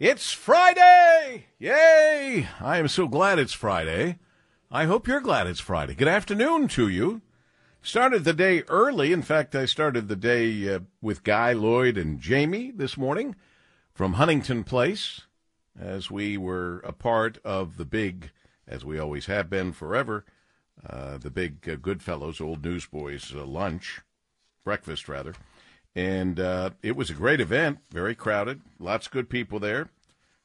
It's Friday! Yay! I am so glad it's Friday. I hope you're glad it's Friday. Good afternoon to you. Started the day early. In fact, I started the day uh, with Guy, Lloyd, and Jamie this morning from Huntington Place as we were a part of the big, as we always have been forever, uh, the big uh, Goodfellows, old newsboys uh, lunch, breakfast rather. And uh, it was a great event, very crowded, lots of good people there.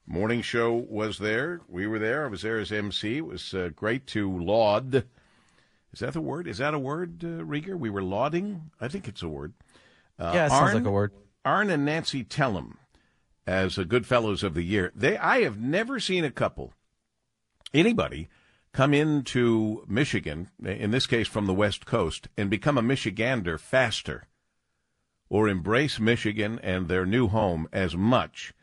Morning show was there. We were there. I was there as MC. It was uh, great to laud. Is that the word? Is that a word, uh, Rieger? We were lauding? I think it's a word. Uh, yeah, it sounds like a word. Arn and Nancy Tellem as a Goodfellows of the Year. They, I have never seen a couple, anybody, come into Michigan, in this case from the West Coast, and become a Michigander faster or embrace Michigan and their new home as much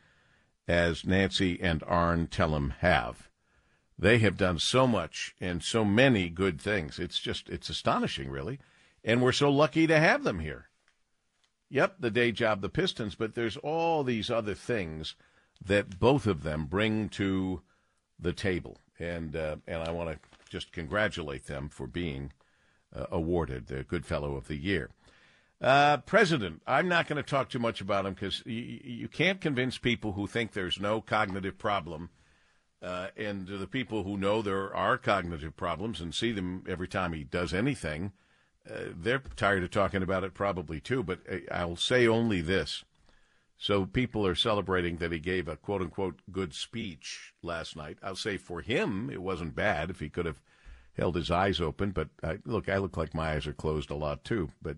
as Nancy and Arn Tellem have. They have done so much and so many good things. It's just, it's astonishing, really. And we're so lucky to have them here. Yep, the day job, the Pistons, but there's all these other things that both of them bring to the table. And, uh, and I want to just congratulate them for being uh, awarded the Good Fellow of the Year. Uh, President, I'm not going to talk too much about him because y- you can't convince people who think there's no cognitive problem, uh, and the people who know there are cognitive problems and see them every time he does anything. Uh, they're tired of talking about it probably too. But uh, I'll say only this: so people are celebrating that he gave a quote unquote good speech last night. I'll say for him it wasn't bad if he could have held his eyes open. But I, look, I look like my eyes are closed a lot too. But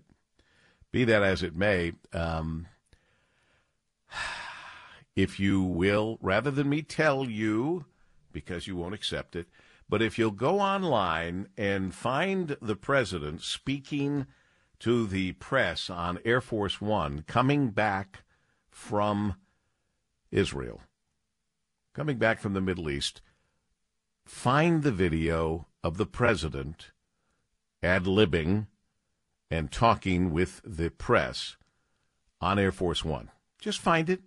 be that as it may, um, if you will, rather than me tell you, because you won't accept it, but if you'll go online and find the president speaking to the press on Air Force One coming back from Israel, coming back from the Middle East, find the video of the president ad libbing and talking with the press on Air Force One. Just find it,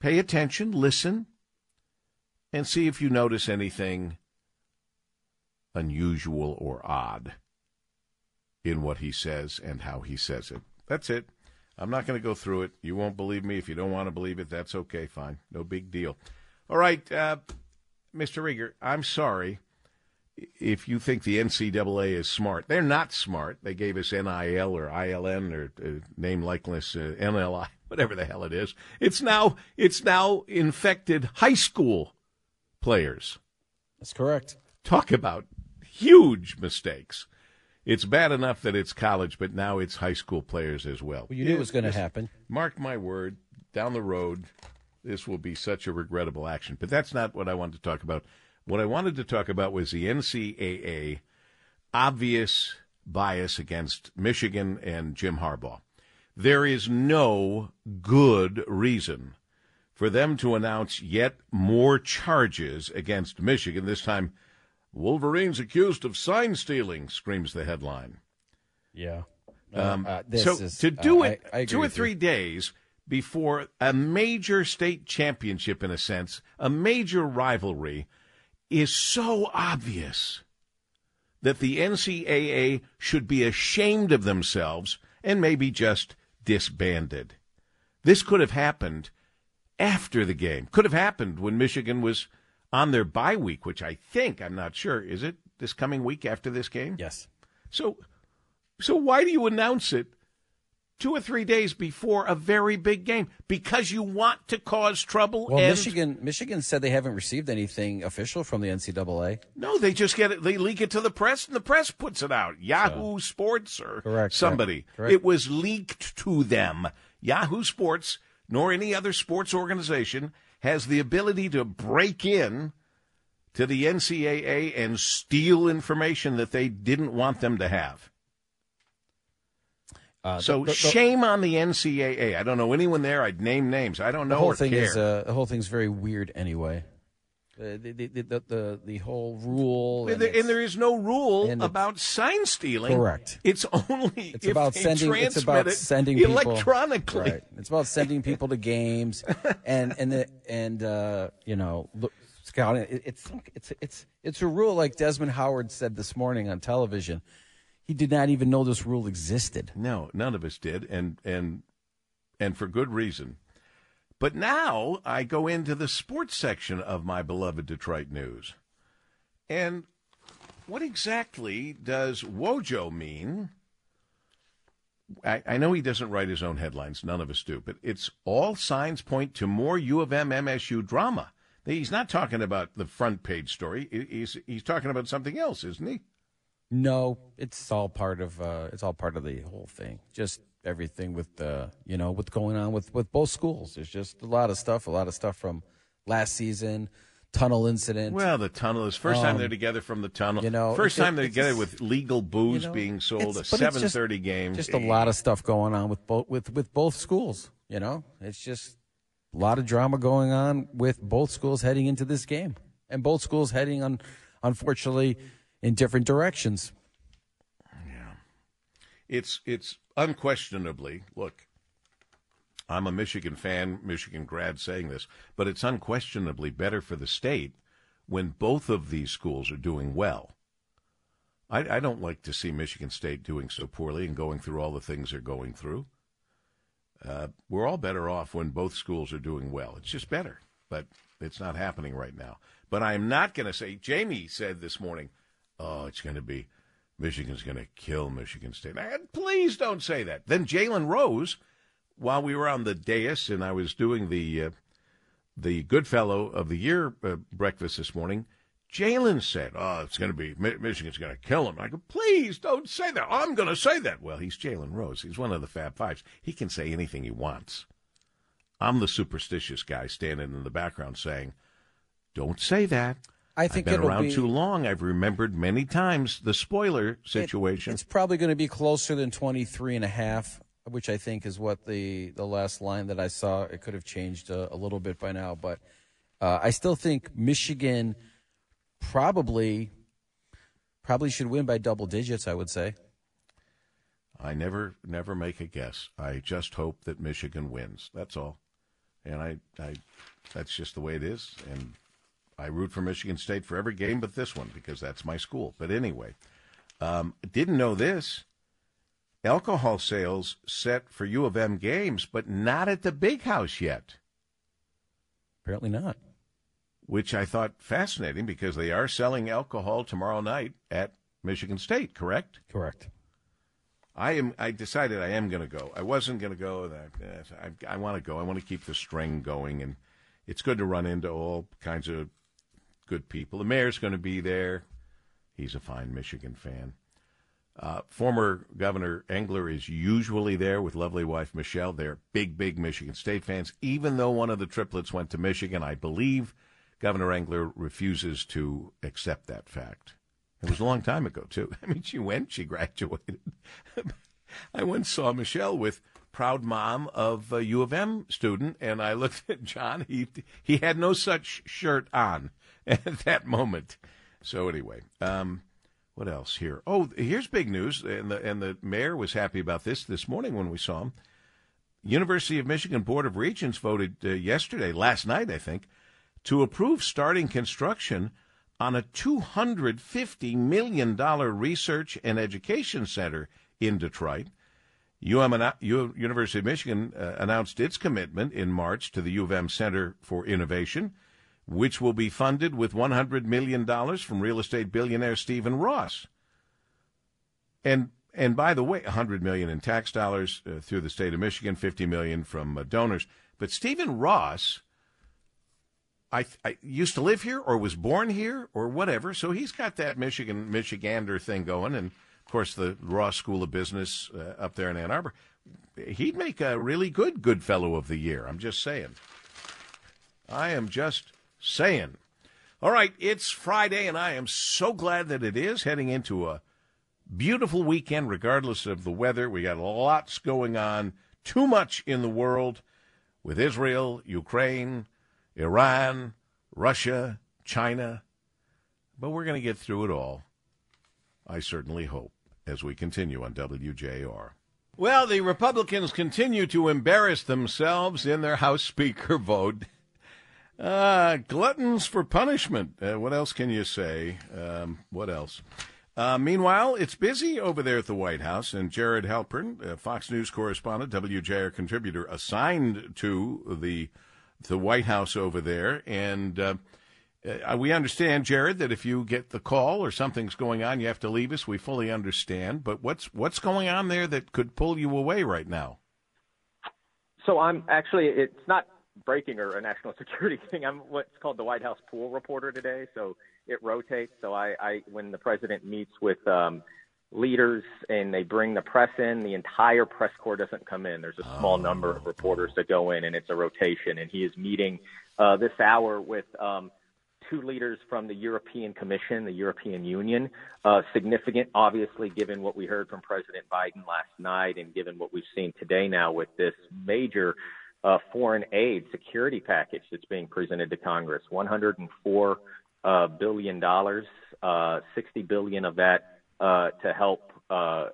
pay attention, listen, and see if you notice anything unusual or odd in what he says and how he says it. That's it. I'm not going to go through it. You won't believe me. If you don't want to believe it, that's okay. Fine. No big deal. All right, uh, Mr. Rieger, I'm sorry if you think the NCAA is smart, they're not smart. They gave us NIL or ILN or uh, name likeness uh, NLI, whatever the hell it is. It's now it's now infected high school players. That's correct. Talk about huge mistakes. It's bad enough that it's college, but now it's high school players as well. Well, you knew it was going to happen. Mark my word, down the road, this will be such a regrettable action. But that's not what I want to talk about. What I wanted to talk about was the NCAA obvious bias against Michigan and Jim Harbaugh. There is no good reason for them to announce yet more charges against Michigan. This time, Wolverines accused of sign stealing, screams the headline. Yeah. Um, uh, this so is- to do uh, it I- I two or with you. three days before a major state championship, in a sense, a major rivalry, is so obvious that the NCAA should be ashamed of themselves and maybe just disbanded. This could have happened after the game. Could have happened when Michigan was on their bye week, which I think, I'm not sure, is it this coming week after this game? Yes. So, so why do you announce it two or three days before a very big game? Because you want to cause trouble. Well, and Michigan Michigan said they haven't received anything official from the NCAA. no, they just get it. They leak it to the press, and the press puts it out. Yahoo Sports or Correct, somebody. correct. It was leaked to them. Yahoo Sports, nor any other sports organization, has the ability to break in to the NCAA and steal information that they didn't want them to have. Uh, So the, the- the- shame on the NCAA. I don't know anyone there. I'd name names. I don't know the whole or thing care. is uh, the whole thing's very weird anyway. Uh, the, the, the, the, the whole rule. And, there, and there is no rule about sign stealing. Correct. It's only It's if about they sending. It's about it sending people electronically. Right. It's about sending people to games, and and the, and uh, you know, look, scouting. It, it's it's it's it's a rule like Desmond Howard said this morning on television. He did not even know this rule existed. No, none of us did, and and and for good reason. But now I go into the sports section of my beloved Detroit News. And what exactly does Wojo mean? I, I know he doesn't write his own headlines, none of us do, but it's all signs point to more U of M MSU drama. He's not talking about the front page story. He's he's talking about something else, isn't he? No, it's all part of uh, it's all part of the whole thing. Just everything with the you know what's going on with with both schools. There's just a lot of stuff. A lot of stuff from last season, tunnel incident. Well, the tunnel is first time they're together from the tunnel. Um, you know, first it- time they're together with legal booze you know, being sold, a seven thirty but it's seven just- game. Just a lot of stuff going on with both with with both schools. You know, it's just a lot of drama going on with both schools heading into this game, and both schools heading on, unfortunately, in different directions. Yeah. It's it's unquestionably look. I'm a Michigan fan, Michigan grad saying this, but it's unquestionably better for the state when both of these schools are doing well. I, I don't like to see Michigan State doing so poorly and going through all the things they're going through. Uh, we're all better off when both schools are doing well. It's just better, but it's not happening right now. But I'm not going to say. Jamie said this morning, "Oh, it's going to be Michigan's going to kill Michigan State." Please don't say that. Then Jalen Rose, while we were on the dais and I was doing the uh, the Goodfellow of the Year uh, breakfast this morning, Jalen said, "Oh, it's going to be Michigan's going to kill him." I go, "Please don't say that. I'm going to say that." Well, he's Jalen Rose. He's one of the Fab Fives. He can say anything he wants. I'm the superstitious guy standing in the background saying, "Don't say that." I think I've been around be- too long. I've remembered many times the spoiler It- situation. it's probably going to be closer than 23 and a half, which I think is what the, the last line that I saw. It could have changed a, a little bit by now, but uh, I still think Michigan probably probably should win by double digits. I would say. I never never make a guess. I just hope that Michigan wins. That's all. And I, I that's just the way it is. And I root for Michigan State for every game but this one because that's my school. But anyway, um, didn't know this. Alcohol sales set for U of M games, but not at the big house yet, Apparently not. which I thought fascinating because they are selling alcohol tomorrow night at Michigan State, correct? Correct. I am. I decided I am going to go. I wasn't going to go. I, I, I want to go. I want to keep the string going, and it's good to run into all kinds of good people. The mayor's going to be there. He's a fine Michigan fan. Uh, former Governor Engler is usually there with lovely wife Michelle. They're big, big Michigan State fans. Even though one of the triplets went to Michigan, I believe Governor Engler refuses to accept that fact. It was a long time ago, too. I mean, she went, she graduated. I once saw Michelle with proud mom of a U of M student, and I looked at John. He he had no such shirt on at that moment. So anyway, um, what else here? Oh, here's big news, and the and the mayor was happy about this this morning when we saw him. University of Michigan Board of Regents voted uh, yesterday, last night, I think, to approve starting construction on a $250 million research and education center in Detroit. UM, University of Michigan uh, announced its commitment in March to the U of M Center for Innovation, which will be funded with $100 million from real estate billionaire Stephen Ross. And and by the way, 100 million in tax dollars uh, through the state of Michigan, 50 million from uh, donors. But Stephen Ross, I, I used to live here or was born here or whatever, so he's got that Michigan Michigander thing going, and of course the Ross School of Business uh, up there in Ann Arbor. He'd make a really good good fellow of the year. I'm just saying. I am just saying. All right, it's Friday, and I am so glad that it is heading into a beautiful weekend, regardless of the weather. We got lots going on, too much in the world with Israel, Ukraine, Iran, Russia, China. But we're going to get through it all. I certainly hope as we continue on WJR. Well, the Republicans continue to embarrass themselves in their House Speaker vote. Uh, gluttons for punishment. Uh, what else can you say? Um, what else? Uh, meanwhile, it's busy over there at the White House, and Jared Halpern, Fox News correspondent, WJR contributor, assigned to the the White House over there, and uh, uh, we understand, Jared, that if you get the call or something's going on, you have to leave us. We fully understand, but what's what's going on there that could pull you away right now? So I'm actually it's not breaking or a national security thing. I'm what's called the White House pool reporter today. So it rotates. So I, I when the president meets with um, leaders and they bring the press in, the entire press corps doesn't come in. There's a small oh. number of reporters that go in, and it's a rotation. And he is meeting uh, this hour with. Um, two leaders from the European Commission, the European Union. Uh, significant, obviously, given what we heard from President Biden last night and given what we've seen today now with this major uh, foreign aid security package that's being presented to Congress. 104 uh, billion dollars, uh, 60 billion of that uh, to help uh,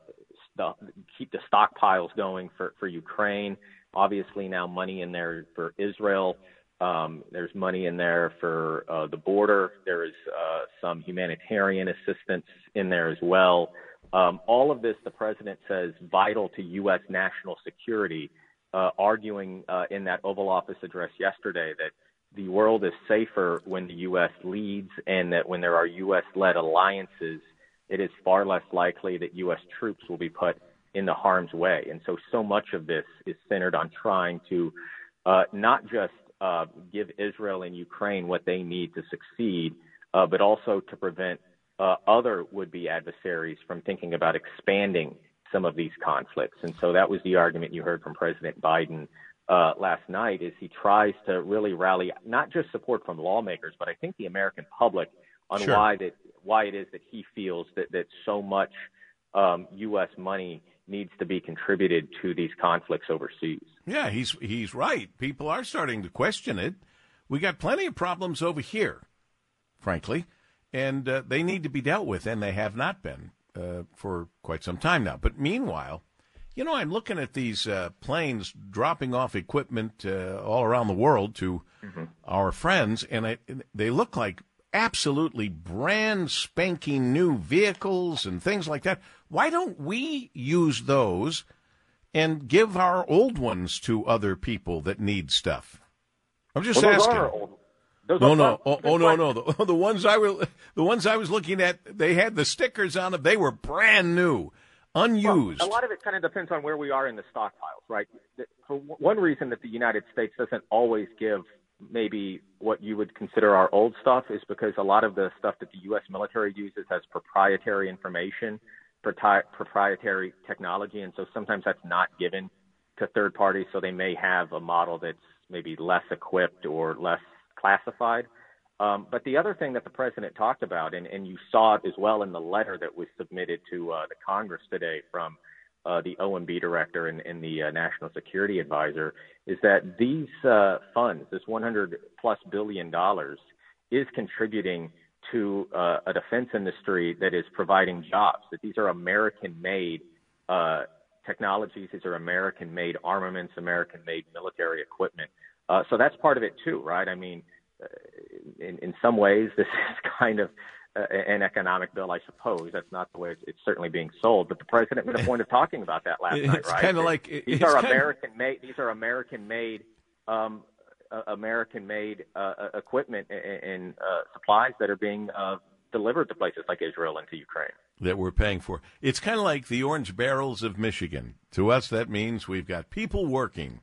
st- keep the stockpiles going for, for Ukraine. Obviously, now money in there for Israel. Um, there's money in there for uh, the border. There is uh, some humanitarian assistance in there as well. Um, all of this, the president says, vital to U.S. national security, uh, arguing uh, in that Oval Office address yesterday that the world is safer when the U.S. leads and that when there are U.S. led alliances, it is far less likely that U.S. troops will be put in the harm's way. And so, so much of this is centered on trying to uh, not just uh, give Israel and Ukraine what they need to succeed, uh, but also to prevent uh, other would-be adversaries from thinking about expanding some of these conflicts. And so that was the argument you heard from President Biden uh, last night is he tries to really rally not just support from lawmakers, but I think the American public on sure. why that why it is that he feels that that so much um, U.S. money needs to be contributed to these conflicts overseas. Yeah, he's he's right. People are starting to question it. We got plenty of problems over here, frankly, and uh, they need to be dealt with, and they have not been uh, for quite some time now. But meanwhile, you know, I'm looking at these uh, planes dropping off equipment uh, all around the world to mm-hmm. our friends, and I, they look like absolutely brand spanking new vehicles and things like that. Why don't we use those and give our old ones to other people that need stuff? I'm just well, asking. No, no, oh, oh no, no. The, the ones I were, the ones I was looking at, they had the stickers on them. They were brand new, unused. Well, a lot of it kind of depends on where we are in the stockpiles, right? For one reason that the United States doesn't always give maybe what you would consider our old stuff is because a lot of the stuff that the U.S. military uses has proprietary information, proprietary technology, and so sometimes that's not given to third parties. So they may have a model that's maybe less equipped or less classified. Um, but the other thing that the president talked about, and, and you saw it as well in the letter that was submitted to uh, the Congress today from uh, the OMB director and, and the uh, national security advisor, is that these uh, funds, this 100 plus billion dollars, is contributing to uh, a defense industry that is providing jobs. That these are American-made uh, technologies, these are American-made armaments, American-made military equipment. Uh, so that's part of it too, right? I mean, uh, in, in some ways, this is kind of an economic bill, I suppose. That's not the way it's, it's, certainly being sold. But the president made a point of talking about that last it's night, right? Kind of like these are American made. These are American made. Um, uh, American made uh, equipment and, and uh, supplies that are being uh, delivered to places like Israel and to Ukraine. That we're paying for. It's kind of like the orange barrels of Michigan. To us, that means we've got people working.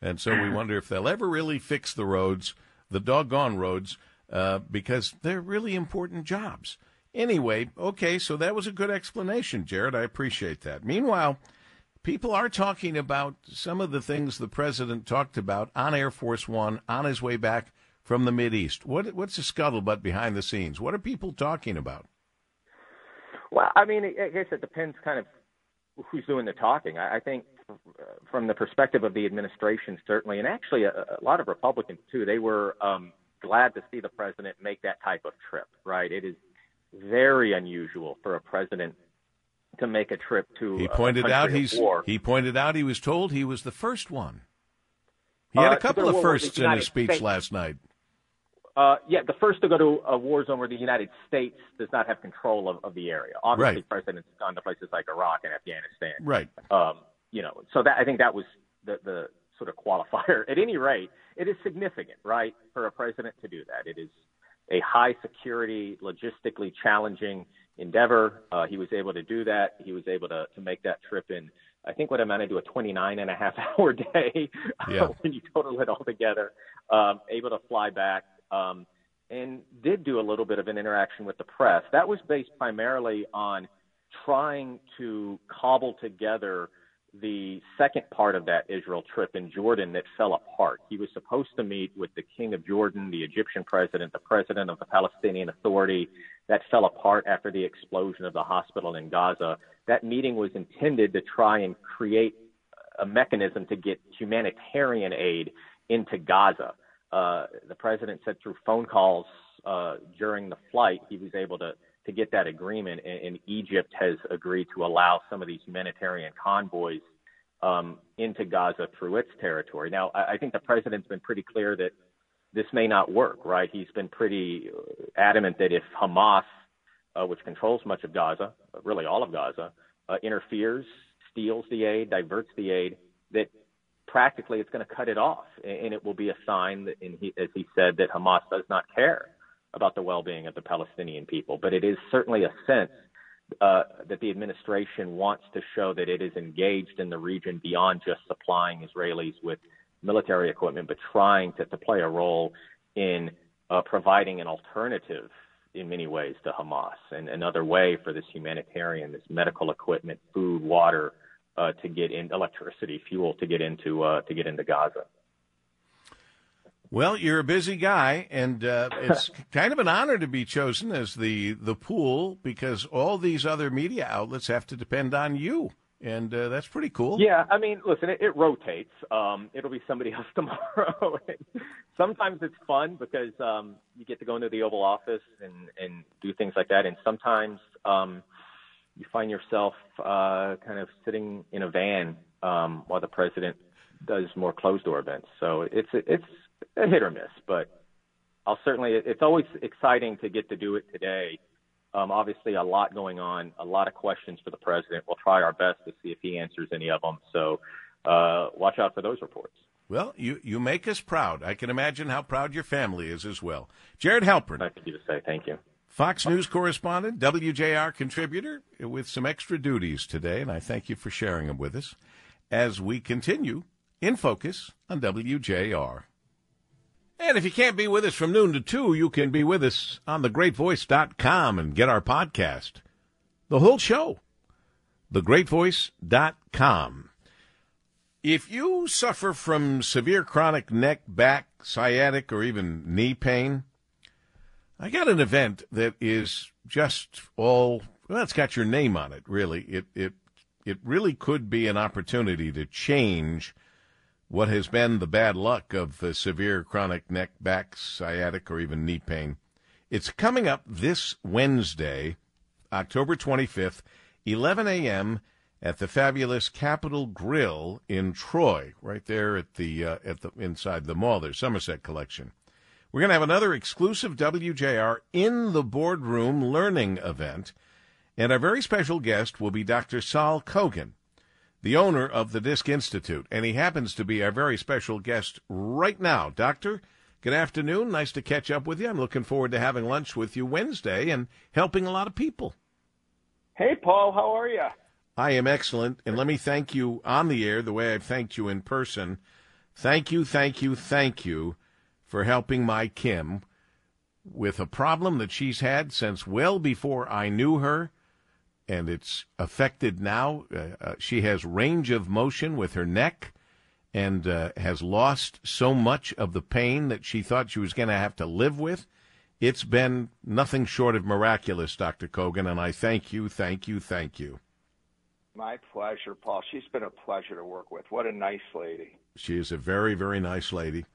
And so we wonder if they'll ever really fix the roads, the doggone roads uh, because they're really important jobs. Anyway, okay, so that was a good explanation, Jared. I appreciate that. Meanwhile, people are talking about some of the things the president talked about on Air Force One on his way back from the Mid East. What, what's the scuttlebutt behind the scenes? What are people talking about? Well, I mean, I guess it depends kind of who's doing the talking. I, I think from the perspective of the administration, certainly, and actually a, a lot of Republicans too, they were um, glad to see the president make that type of trip. Right? It is very unusual for a president to make a trip to. He pointed out he's. War. He pointed out he was told he was the first one. He had uh, a couple of firsts in his speech States. last night. Uh, yeah, the first to go to a war zone where the United States does not have control of, of the area. Obviously, right. presidents gone to places like Iraq and Afghanistan. Right. Um, you know, so that I think that was the, the sort of qualifier. At any rate, it is significant, right, for a president to do that. It is a high security, logistically challenging endeavor. Uh, he was able to do that. He was able to, to make that trip in, I think, what amounted to a 29 and a half hour day yeah. when you total it all together. Um, able to fly back um, and did do a little bit of an interaction with the press. That was based primarily on trying to cobble together the second part of that Israel trip in Jordan that fell apart. He was supposed to meet with the king of Jordan, the Egyptian president, the president of the Palestinian Authority. That fell apart after the explosion of the hospital in Gaza. That meeting was intended to try and create a mechanism to get humanitarian aid into Gaza. Uh, the president said through phone calls uh, during the flight he was able to to get that agreement, and, and Egypt has agreed to allow some of these humanitarian convoys um, into Gaza through its territory. Now, I, I think the president's been pretty clear that this may not work. Right? He's been pretty adamant that if Hamas, uh, which controls much of Gaza, really all of Gaza, uh, interferes, steals the aid, diverts the aid, that practically it's going to cut it off, and it will be a sign that, he, as he said, that Hamas does not care about the well-being of the Palestinian people. But it is certainly a sense uh, that the administration wants to show that it is engaged in the region beyond just supplying Israelis with military equipment, but trying to, to play a role in uh, providing an alternative in many ways to Hamas and another way for this humanitarian, this medical equipment, food, water, uh, to get in electricity, fuel to get into uh, to get into Gaza. Well, you're a busy guy, and uh, it's kind of an honor to be chosen as the the pool because all these other media outlets have to depend on you, and uh, that's pretty cool. Yeah, I mean, listen, it, it rotates. Um, it'll be somebody else tomorrow. sometimes it's fun because um, you get to go into the Oval Office and and do things like that, and sometimes. Um, you find yourself uh, kind of sitting in a van um, while the president does more closed door events. So it's it's a hit or miss, but I'll certainly. It's always exciting to get to do it today. Um, obviously, a lot going on, a lot of questions for the president. We'll try our best to see if he answers any of them. So uh, watch out for those reports. Well, you, you make us proud. I can imagine how proud your family is as well. Jared Halpern. Of you to say. Thank you. Fox News correspondent, WJR contributor, with some extra duties today, and I thank you for sharing them with us as we continue in focus on WJR. And if you can't be with us from noon to 2, you can be with us on thegreatvoice.com and get our podcast. The whole show. Thegreatvoice.com. If you suffer from severe chronic neck, back, sciatic, or even knee pain, I got an event that is just all well, it's got your name on it, really. It it it really could be an opportunity to change what has been the bad luck of uh, severe chronic neck, back, sciatic, or even knee pain. It's coming up this Wednesday, October 25th, 11 a.m. at the fabulous Capital Grille in Troy, right there at the uh, at the inside the mall. There's Somerset Collection. We're going to have another exclusive WJR in the boardroom learning event, and our very special guest will be Dr. Saul Kogan, the owner of the Disc Institute, and he happens to be our very special guest right now. Doctor, good afternoon. Nice to catch up with you. I'm looking forward to having lunch with you Wednesday and helping a lot of people. Hey, Paul, how are you? I am excellent, and let me thank you on the air the way I've thanked you in person. Thank you, thank you, thank you for helping my Kim with a problem that she's had since well before I knew her, and it's affected now. Uh, uh, she has range of motion with her neck and uh, has lost so much of the pain that she thought she was going to have to live with. It's been nothing short of miraculous, Dr. Kogan, and I thank you, thank you, thank you. My pleasure, Paul. She's been a pleasure to work with. What a nice lady. She is a very, very nice lady.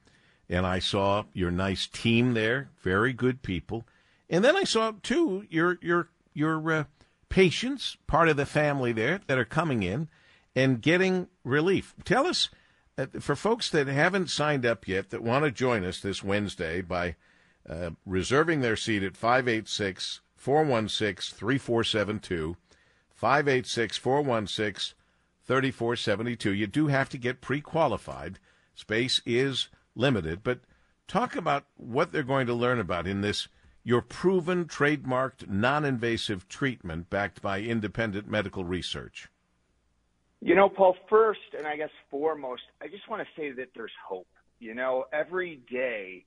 and I saw your nice team there, very good people. And then I saw too your your your uh, patients, part of the family there that are coming in and getting relief. Tell us uh, for folks that haven't signed up yet that want to join us this Wednesday by uh, reserving their seat at 586 416 3472. 586 416 3472. You do have to get pre qualified. Space is limited, but talk about what they're going to learn about in this your proven trademarked non invasive treatment backed by independent medical research. You know, Paul, first, and I guess foremost, I just want to say that there's hope. You know, every day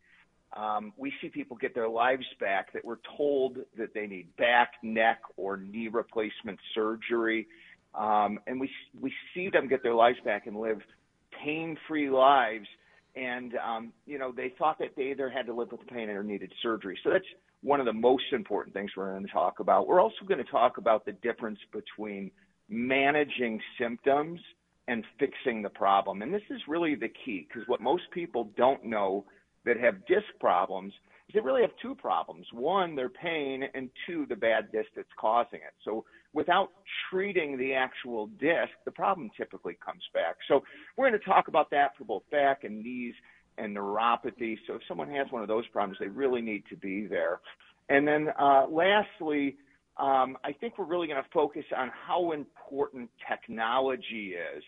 um, we see people get their lives back that were told that they need back, neck, or knee replacement surgery. Um, and we, we see them get their lives back and live pain free lives and um, you know they thought that they either had to live with the pain or needed surgery. So that's one of the most important things we're going to talk about. We're also going to talk about the difference between managing symptoms and fixing the problem. And this is really the key because what most people don't know that have disc problems is they really have two problems. One, their pain, and two, the bad disc that's causing it. So without treating the actual disc, the problem typically comes back. So we're going to talk about that for both back and knees and neuropathy. So if someone has one of those problems, they really need to be there. And then uh, lastly, um, I think we're really going to focus on how important technology is.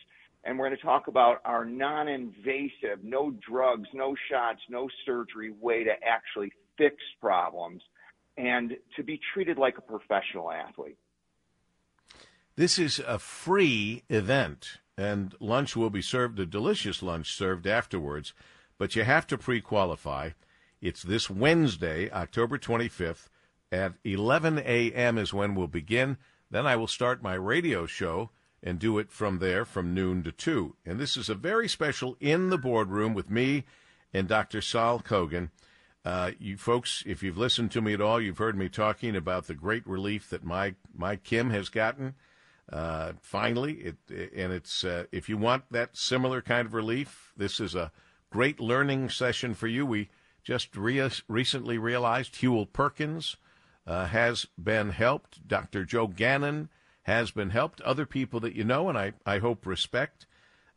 And we're going to talk about our non invasive, no drugs, no shots, no surgery way to actually fix problems and to be treated like a professional athlete. This is a free event, and lunch will be served, a delicious lunch served afterwards, but you have to pre qualify. It's this Wednesday, October 25th, at 11 a.m. is when we'll begin. Then I will start my radio show and do it from there from noon to 2. And this is a very special in the boardroom with me and Dr. Saul Kogan. Uh, you folks, if you've listened to me at all, you've heard me talking about the great relief that my, my Kim has gotten uh, finally, it, and it's uh, if you want that similar kind of relief, this is a great learning session for you. We just re- recently realized Huel Perkins uh, has been helped. Dr. Joe Gannon has been helped. Other people that you know and I, I hope respect.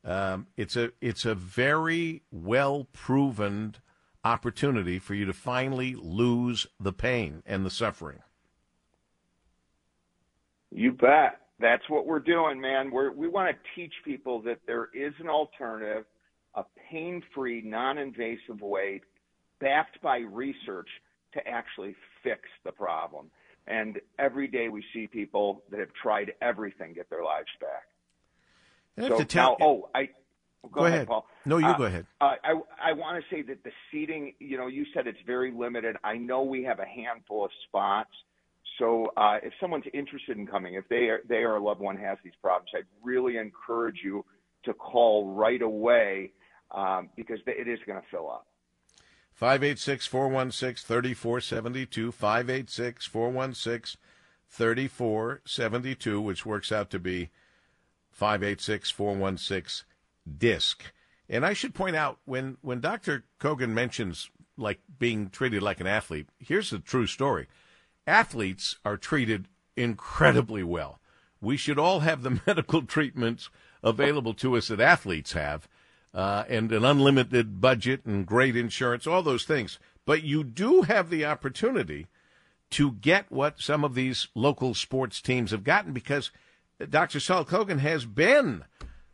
Um, it's a it's a very well proven opportunity for you to finally lose the pain and the suffering. You bet that's what we're doing, man. We're, we want to teach people that there is an alternative, a pain free, non invasive way backed by research to actually fix the problem. And every day we see people that have tried everything get their lives back. I so tell, now, oh, I go, go ahead. ahead. Paul. No, you uh, go ahead. Uh, I I want to say that the seating, you know, you said it's very limited. I know we have a handful of spots so uh, if someone's interested in coming, if they are, they or a loved one has these problems, I'd really encourage you to call right away um, because it is going to fill up. 586 416 3472. 586 416 3472, which works out to be 586 416 DISC. And I should point out when, when Dr. Kogan mentions like being treated like an athlete, here's the true story athletes are treated incredibly well. We should all have the medical treatments available to us that athletes have, uh, and an unlimited budget and great insurance, all those things. But you do have the opportunity to get what some of these local sports teams have gotten because Dr. Saul Kogan has been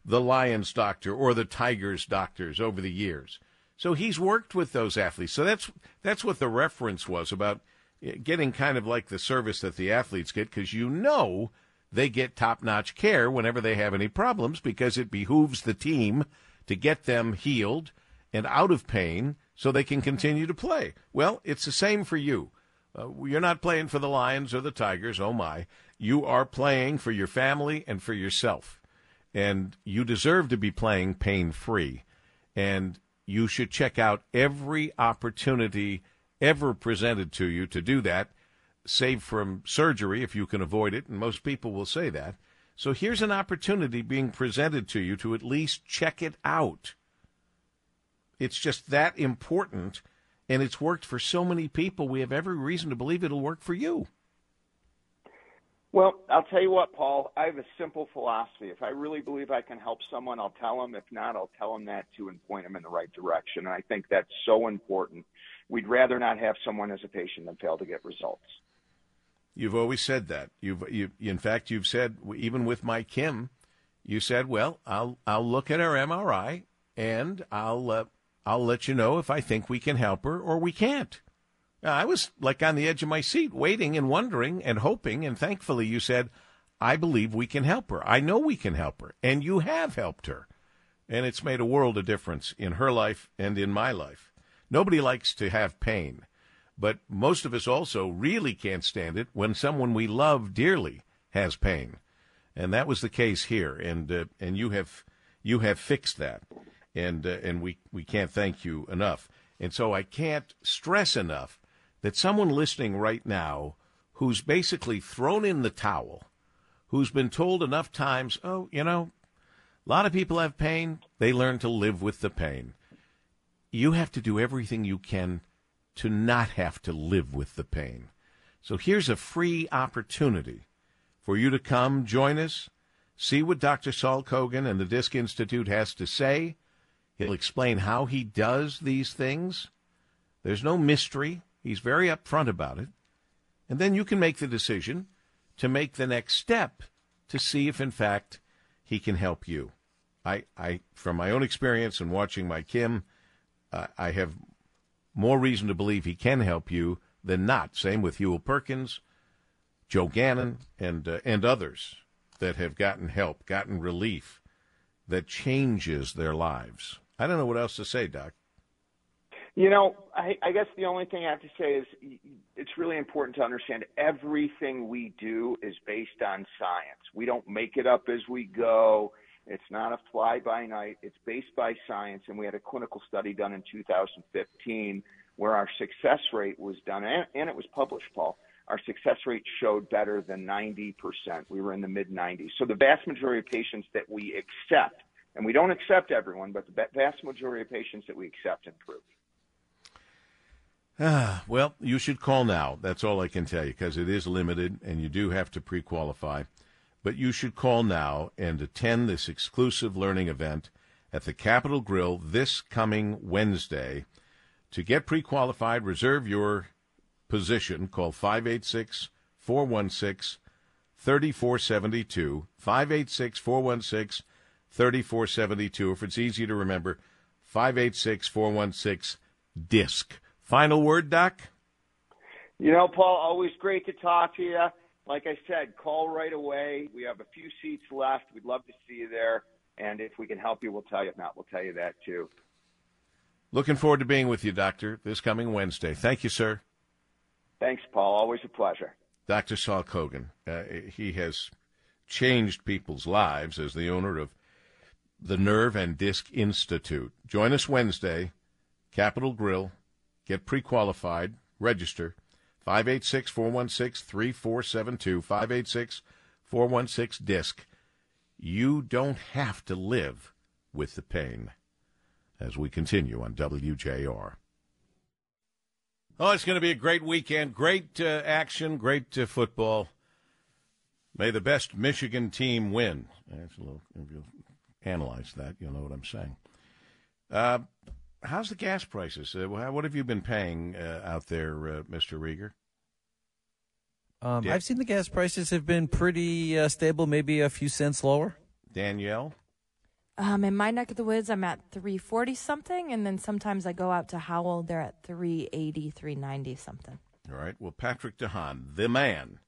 the Lions doctor or the Tigers doctors over the years. So he's worked with those athletes. So that's that's what the reference was about getting kind of like the service that the athletes get because you know they get top notch care whenever they have any problems because it behooves the team to get them healed and out of pain so they can continue to play. Well, it's the same for you. Uh, you're not playing for the Lions or the Tigers, oh my. You are playing for your family and for yourself. And you deserve to be playing pain free. And you should check out every opportunity ever presented to you to do that, save from surgery if you can avoid it, and most people will say that. So here's an opportunity being presented to you to at least check it out. It's just that important, and it's worked for so many people. We have every reason to believe it'll work for you. Well, I'll tell you what, Paul. I have a simple philosophy. If I really believe I can help someone, I'll tell them. If not, I'll tell them that too and point them in the right direction. And I think that's so important. We'd rather not have someone as a patient than fail to get results. You've always said that. You've, you, in fact, you've said even with my Kim, you said, "Well, I'll I'll look at her MRI and I'll uh, I'll let you know if I think we can help her or we can't." I was like on the edge of my seat, waiting and wondering and hoping, and thankfully you said, "I believe we can help her. I know we can help her, and you have helped her." And it's made a world of difference in her life and in my life. Nobody likes to have pain. But most of us also really can't stand it when someone we love dearly has pain, and that was the case here. And uh, and you have you have fixed that, and uh, and we we can't thank you enough. And so I can't stress enough that someone listening right now who's basically thrown in the towel, who's been told enough times, oh, you know, a lot of people have pain, they learn to live with the pain. You have to do everything you can to not have to live with the pain. So here's a free opportunity for you to come join us, see what Dr. Saul Kogan and the Disc Institute has to say. He'll explain how he does these things. There's no mystery. He's very upfront about it. And then you can make the decision to make the next step to see if, in fact, he can help you. I, I from my own experience and watching my Kim, uh, I have more reason to believe he can help you than not. Same with Huel Perkins, Joe Gannon, and uh, and others that have gotten help, gotten relief that changes their lives. I don't know what else to say, Doc. You know, I, I guess the only thing I have to say is it's really important to understand everything we do is based on science. We don't make it up as we go. It's not a fly by night. It's based by science. And we had a clinical study done in 2015 where our success rate was done, and, and it was published, Paul. Our success rate showed better than 90%. We were in the mid 90s. So the vast majority of patients that we accept, and we don't accept everyone, but the vast majority of patients that we accept improve. Ah, well, you should call now. That's all I can tell you because it is limited and you do have to pre qualify. But you should call now and attend this exclusive learning event at the Capital Grille this coming Wednesday. To get pre qualified, reserve your position. Call 586 416 3472. 586 416 3472. If it's easy to remember, 586 416 DISC. Final word, Doc? You know, Paul, always great to talk to you. Like I said, call right away. We have a few seats left. We'd love to see you there. And if we can help you, we'll tell you. If not, we'll tell you that too. Looking forward to being with you, Doctor, this coming Wednesday. Thank you, sir. Thanks, Paul. Always a pleasure. Dr. Saul Kogan. Uh, he has changed people's lives as the owner of the Nerve and Disc Institute. Join us Wednesday, Capital Grille. Get pre qualified. Register. 586 416 3472. 586 416 DISC. You don't have to live with the pain. As we continue on WJR. Oh, it's going to be a great weekend. Great uh, action, great uh, football. May the best Michigan team win. That's a little, if you analyze that, you'll know what I'm saying. Uh, how's the gas prices? Uh, what have you been paying uh, out there, uh, Mr. Rieger? Um, I've seen the gas prices have been pretty uh, stable, maybe a few cents lower. Danielle? Um, in my neck of the woods, I'm at 340 something, and then sometimes I go out to Howell, they're at 380, 390 something. All right. Well, Patrick DeHaan, the man,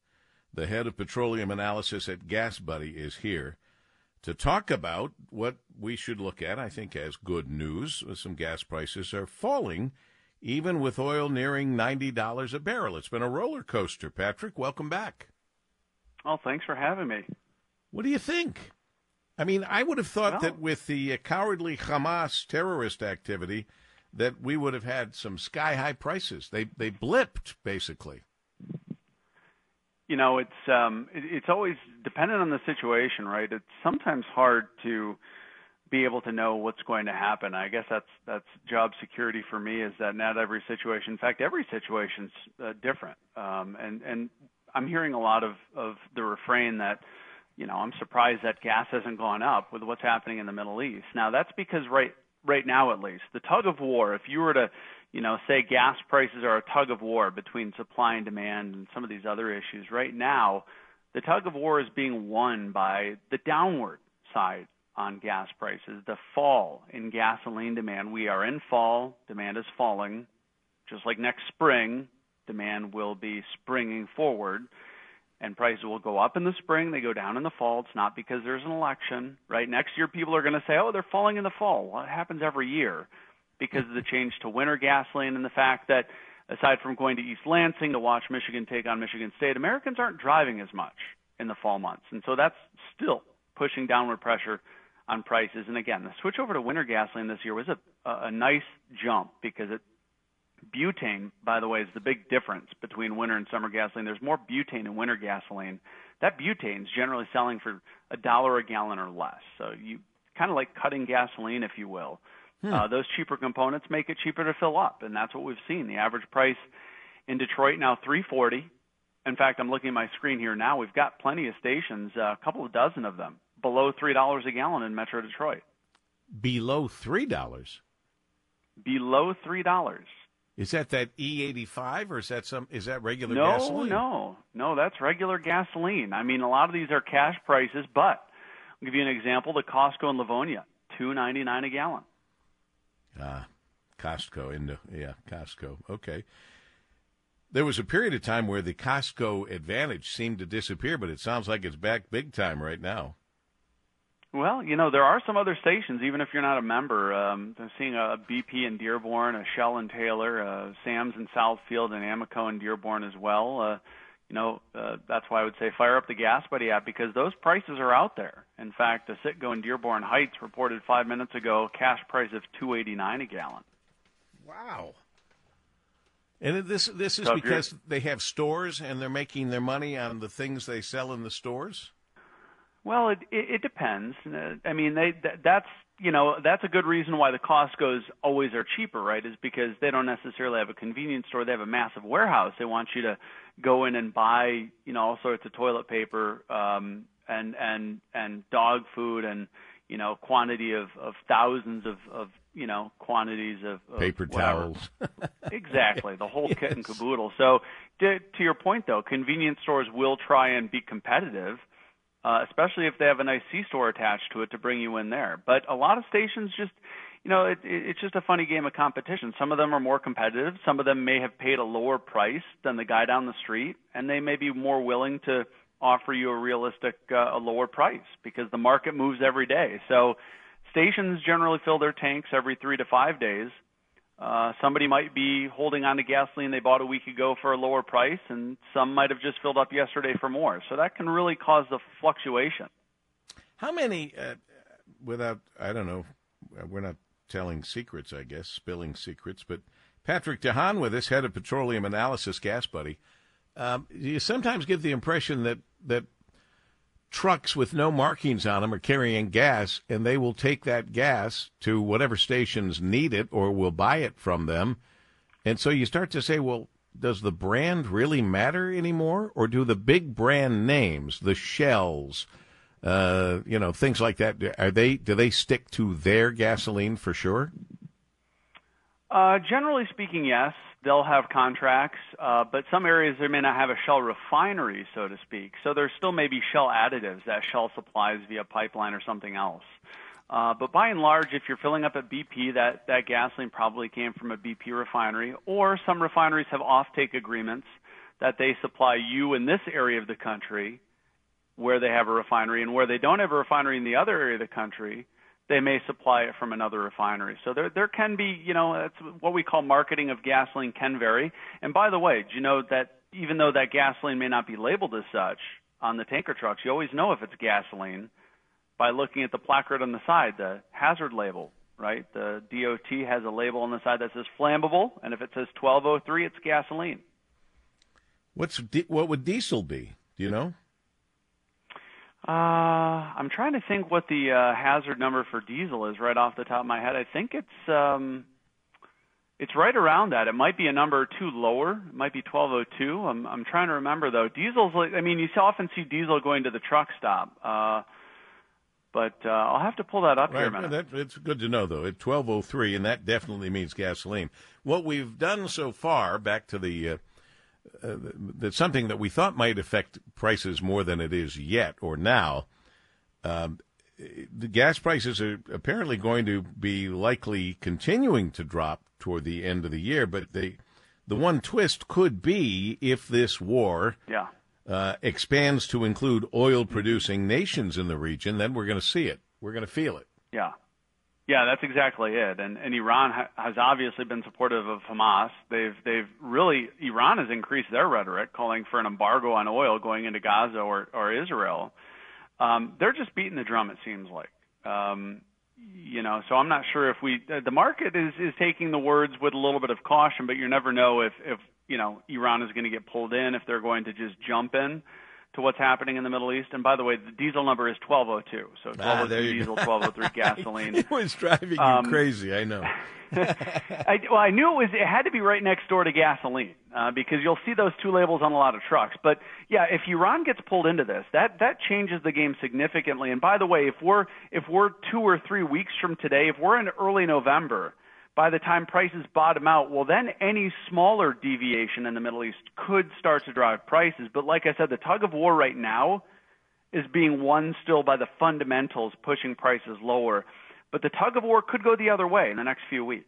the head of petroleum analysis at GasBuddy, is here to talk about what we should look at, I think, as good news. Some gas prices are falling, even with oil nearing $90 a barrel. It's been a roller coaster. Patrick, welcome back. Oh, thanks for having me. What do you think? I mean, I would have thought well, that with the cowardly Hamas terrorist activity, that we would have had some sky high prices. They they blipped basically you know it's um it's always dependent on the situation right it's sometimes hard to be able to know what's going to happen. I guess that's that's job security for me. Is that not every situation, in fact, every situation's uh, different. Um, and and I'm hearing a lot of of the refrain that you know I'm surprised that gas hasn't gone up with what's happening in the Middle East. Now that's because right right now at least the tug of war. If you were to you know, say gas prices are a tug of war between supply and demand and some of these other issues. Right now, the tug of war is being won by the downward side on gas prices, the fall in gasoline demand. We are in fall, demand is falling. Just like next spring, demand will be springing forward and prices will go up in the spring, they go down in the fall. It's not because there's an election, right? Next year people are going to say, "Oh, they're falling in the fall." Well, it happens every year because of the change to winter gasoline and the fact that aside from going to East Lansing to watch Michigan take on Michigan State, Americans aren't driving as much in the fall months. And so that's still pushing downward pressure on prices. And again, the switch over to winter gasoline this year was a, a nice jump because it butane, by the way, is the big difference between winter and summer gasoline. There's more butane in winter gasoline. That butane is generally selling for a dollar a gallon or less. So you kind of like cutting gasoline, if you will. Hmm. Uh, those cheaper components make it cheaper to fill up, and that's what we've seen. The average price in Detroit now 340. In fact, I'm looking at my screen here now. We've got plenty of stations, uh, a couple of dozen of them, below three dollars a gallon in Metro Detroit. Below three dollars. Below three dollars. Is that that E85 or is that some? Is that regular no, gasoline? No, no, no. That's regular gasoline. I mean, a lot of these are cash prices, but I'll give you an example. The Costco in Livonia, two ninety nine a gallon. Ah, Costco into yeah, Costco. Okay. There was a period of time where the Costco advantage seemed to disappear, but it sounds like it's back big time right now. Well, you know, there are some other stations, even if you're not a member. Um, I'm seeing a BP in Dearborn, a Shell in Taylor, uh, Sam's in Southfield, and Amoco in Dearborn as well. Uh, you know, uh, that's why I would say fire up the GasBuddy app because those prices are out there. In fact, the Citgo in Dearborn Heights reported five minutes ago cash price of two eighty nine a gallon. Wow. And this this is so because they have stores and they're making their money on the things they sell in the stores. Well, it it, it depends. Uh, I mean, they that's you know that's a good reason why the Costco's always are cheaper, right? Is because they don't necessarily have a convenience store; they have a massive warehouse. They want you to go in and buy, you know, all sorts of toilet paper um, and and and dog food and you know quantity of of thousands of of you know quantities of, of paper whatever. towels. exactly, the whole yes. kit and caboodle. So to, to your point, though, convenience stores will try and be competitive uh, especially if they have a nice C store attached to it to bring you in there. But a lot of stations just, you know, it, it, it's just a funny game of competition. Some of them are more competitive. Some of them may have paid a lower price than the guy down the street, and they may be more willing to offer you a realistic, uh, a lower price because the market moves every day. So stations generally fill their tanks every three to five days. Uh, somebody might be holding on to gasoline they bought a week ago for a lower price, and some might have just filled up yesterday for more. So that can really cause the fluctuation. How many, uh, without, I don't know, we're not telling secrets, I guess, spilling secrets, but Patrick DeHaan with us, head of petroleum analysis, GasBuddy. Um, you sometimes get the impression that, that trucks with no markings on them are carrying gas, and they will take that gas to whatever stations need it or will buy it from them. And so you start to say, well, does the brand really matter anymore? Or do the big brand names, the shells, uh, you know, things like that, are they, do they stick to their gasoline for sure? Uh, generally speaking, yes they'll have contracts, uh, but some areas they may not have a Shell refinery, so to speak. So there still may be Shell additives that Shell supplies via pipeline or something else. Uh, but by and large, if you're filling up at BP, that, that gasoline probably came from a BP refinery, or some refineries have offtake agreements that they supply you in this area of the country where they have a refinery, and where they don't have a refinery in the other area of the country, they may supply it from another refinery. So there there can be, you know, it's what we call marketing of gasoline can vary. And by the way, do you know that even though that gasoline may not be labeled as such on the tanker trucks, you always know if it's gasoline by looking at the placard on the side, the hazard label, right? The DOT has a label on the side that says flammable, and if it says 1203, it's gasoline. What's what would diesel be? Do you know? Uh, I'm trying to think what the uh, hazard number for diesel is right off the top of my head. I think it's um, it's right around that. It might be a number or two lower. It might be 1202. I'm I'm trying to remember though. Diesel's like I mean you often see diesel going to the truck stop. Uh, but uh, I'll have to pull that up right. here a minute. That, it's good to know, though. At 1203, and that definitely means gasoline. What we've done so far, back to the, uh, uh, that's something that we thought might affect prices more than it is yet or now. Um, the gas prices are apparently going to be likely continuing to drop toward the end of the year, but they, the one twist could be if this war yeah uh, expands to include oil producing nations in the region, then we're going to see it. We're going to feel it. Yeah. Yeah, that's exactly it. And, and Iran ha- has obviously been supportive of Hamas. They've they've really Iran has increased their rhetoric, calling for an embargo on oil going into Gaza or or Israel. Um, they're just beating the drum. It seems like. Um, you know, so I'm not sure if we the market is is taking the words with a little bit of caution, but you never know if if you know Iran is going to get pulled in, if they're going to just jump in to what's happening in the Middle East. And by the way, the diesel number is 1202. So 1202 ah, diesel, 1203 gasoline. it was driving you um, crazy, I know. I, well, I knew it was. It had to be right next door to gasoline uh, because you'll see those two labels on a lot of trucks. But yeah, if Iran gets pulled into this, that that changes the game significantly. And by the way, if we're if we're two or three weeks from today, if we're in early November, by the time prices bottom out, well, then any smaller deviation in the Middle East could start to drive prices. But like I said, the tug of war right now is being won still by the fundamentals pushing prices lower. But the tug of war could go the other way in the next few weeks.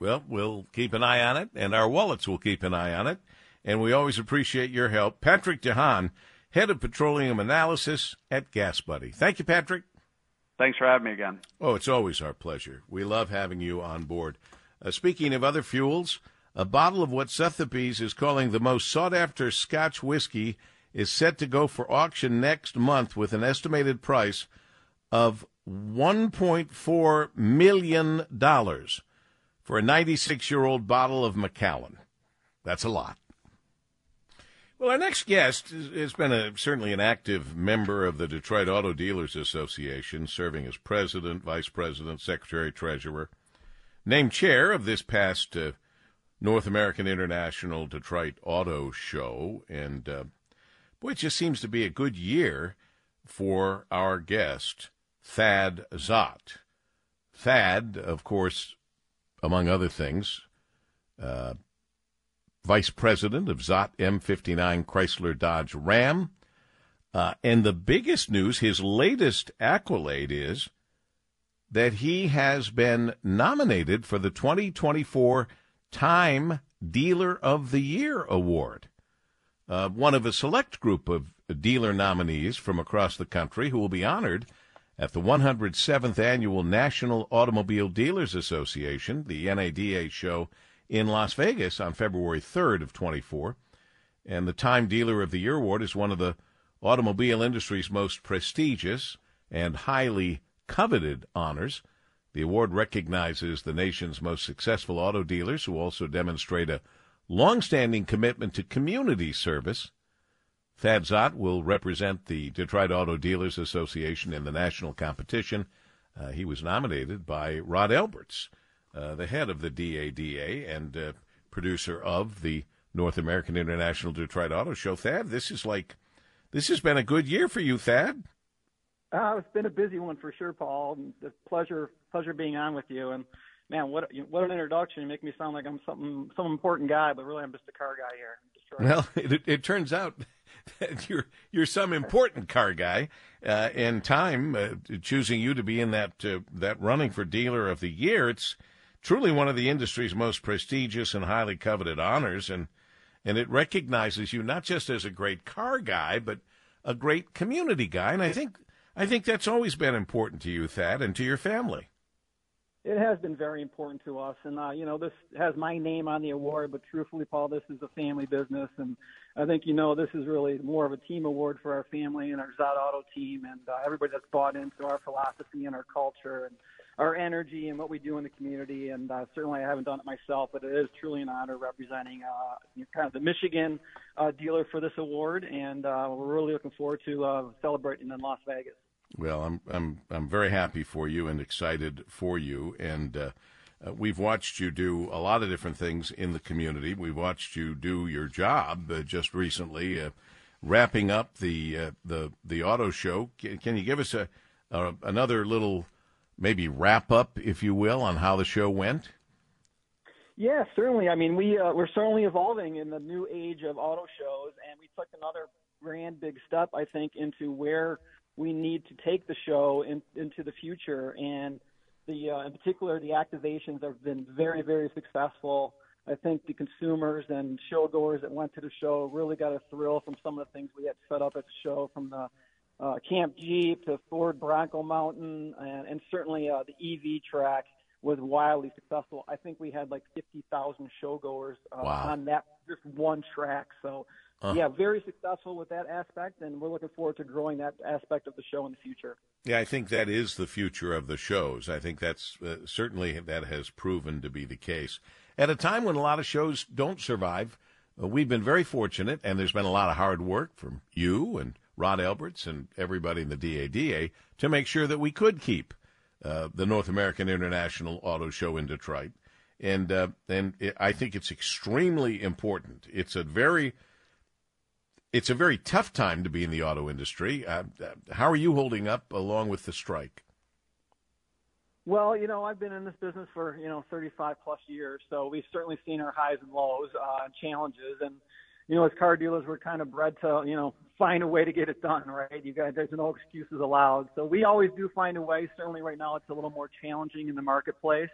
Well, we'll keep an eye on it, and our wallets will keep an eye on it. And we always appreciate your help. Patrick DeHaan, Head of Petroleum Analysis at GasBuddy. Thank you, Patrick. Thanks for having me again. Oh, it's always our pleasure. We love having you on board. Uh, speaking of other fuels, a bottle of what Sotheby's is calling the most sought after Scotch whiskey is set to go for auction next month with an estimated price of $1.4 million for a 96 year old bottle of Macallan. That's a lot. Well, our next guest has been a, certainly an active member of the Detroit Auto Dealers Association, serving as president, vice president, secretary, treasurer, named chair of this past uh, North American International Detroit Auto Show. And uh, boy, it just seems to be a good year for our guest, Thad Szott. Thad, of course, among other things, uh, vice president of Szott M59 Chrysler Dodge Ram. Uh, and the biggest news, his latest accolade is that he has been nominated for the 2024 Time Dealer of the Year award. Uh, one of a select group of dealer nominees from across the country who will be honored at the 107th Annual National Automobile Dealers Association, the NADA show in Las Vegas on February 3rd of 24. And the Time Dealer of the Year award is one of the automobile industry's most prestigious and highly coveted honors. The award recognizes the nation's most successful auto dealers who also demonstrate a long-standing commitment to community service Thad Szott will represent the Detroit Auto Dealers Association in the national competition. Uh, he was nominated by Rod Alberts, uh, the head of the DADA and uh, producer of the North American International Detroit Auto Show. Thad, this is like, this has been a good year for you, Thad. Uh, it's been a busy one for sure, Paul. The pleasure, pleasure being on with you. And man, what what an introduction! You make me sound like I'm something some important guy, but really I'm just a car guy here. Well, it, it turns out you're you're some important car guy. Uh, in time, uh, choosing you to be in that uh, that running for dealer of the year, it's truly one of the industry's most prestigious and highly coveted honors, and and it recognizes you not just as a great car guy, but a great community guy. And I think I think that's always been important to you, Thad, and to your family. It has been very important to us, and uh, you know this has my name on the award. But truthfully, Paul, this is a family business, and I think you know this is really more of a team award for our family and our Szott Auto team, and uh, everybody that's bought into our philosophy and our culture. And our energy and what we do in the community. And uh, certainly, I haven't done it myself, but it is truly an honor representing uh, kind of the Michigan uh, dealer for this award, and uh, we're really looking forward to uh, celebrating in Las Vegas. Well, I'm I'm I'm very happy for you and excited for you, and uh, uh, we've watched you do a lot of different things in the community. We've watched you do your job uh, just recently, uh, wrapping up the uh, the the auto show. Can, can you give us a, a another little maybe wrap up, if you will, on how the show went? Yeah, certainly. I mean, we uh, we're certainly evolving in the new age of auto shows, and we took another grand big step, I think, into where we need to take the show in, into the future. And the uh, in particular, the activations have been very, very successful. I think the consumers and showgoers that went to the show really got a thrill from some of the things we had set up at the show, from the uh, Camp Jeep to Ford Bronco Mountain, and, and certainly uh, the EV track was wildly successful. I think we had like 50,000 showgoers uh, wow. on that just one track. So, uh. yeah, very successful with that aspect, and we're looking forward to growing that aspect of the show in the future. Yeah, I think that is the future of the shows. I think that's uh, certainly that has proven to be the case. At a time when a lot of shows don't survive, uh, we've been very fortunate, and there's been a lot of hard work from you and Rod Alberts and everybody in the DADA to make sure that we could keep uh, the North American International Auto Show in Detroit. And uh, and it, I think it's extremely important. It's a very it's a very tough time to be in the auto industry. Uh, how are you holding up along with the strike? Well, you know, I've been in this business for you know 35 plus years, so we've certainly seen our highs and lows, uh, challenges, and you know, as car dealers, we're kind of bred to, you know, find a way to get it done, right? You guys, there's no excuses allowed. So we always do find a way. Certainly right now it's a little more challenging in the marketplace.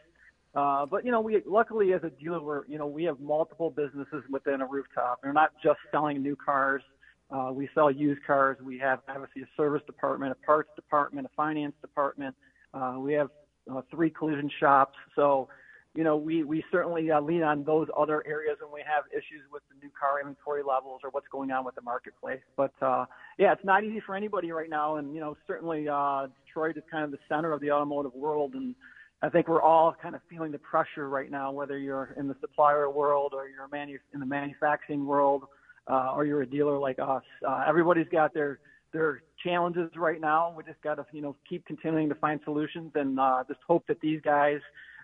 Uh, but you know, we luckily as a dealer, we're, you know, we have multiple businesses within a rooftop. We're not just selling new cars. Uh, we sell used cars. We have obviously a service department, a parts department, a finance department. Uh, we have uh, three collision shops. So, you know, we, we certainly uh, lean on those other areas when we have issues with the new car inventory levels or what's going on with the marketplace. But uh, yeah, it's not easy for anybody right now, and you know, certainly uh, Detroit is kind of the center of the automotive world, and I think we're all kind of feeling the pressure right now, whether you're in the supplier world or you're manu- in the manufacturing world, uh, or you're a dealer like us. Uh, everybody's got their their challenges right now. We just got to you know keep continuing to find solutions and uh, just hope that these guys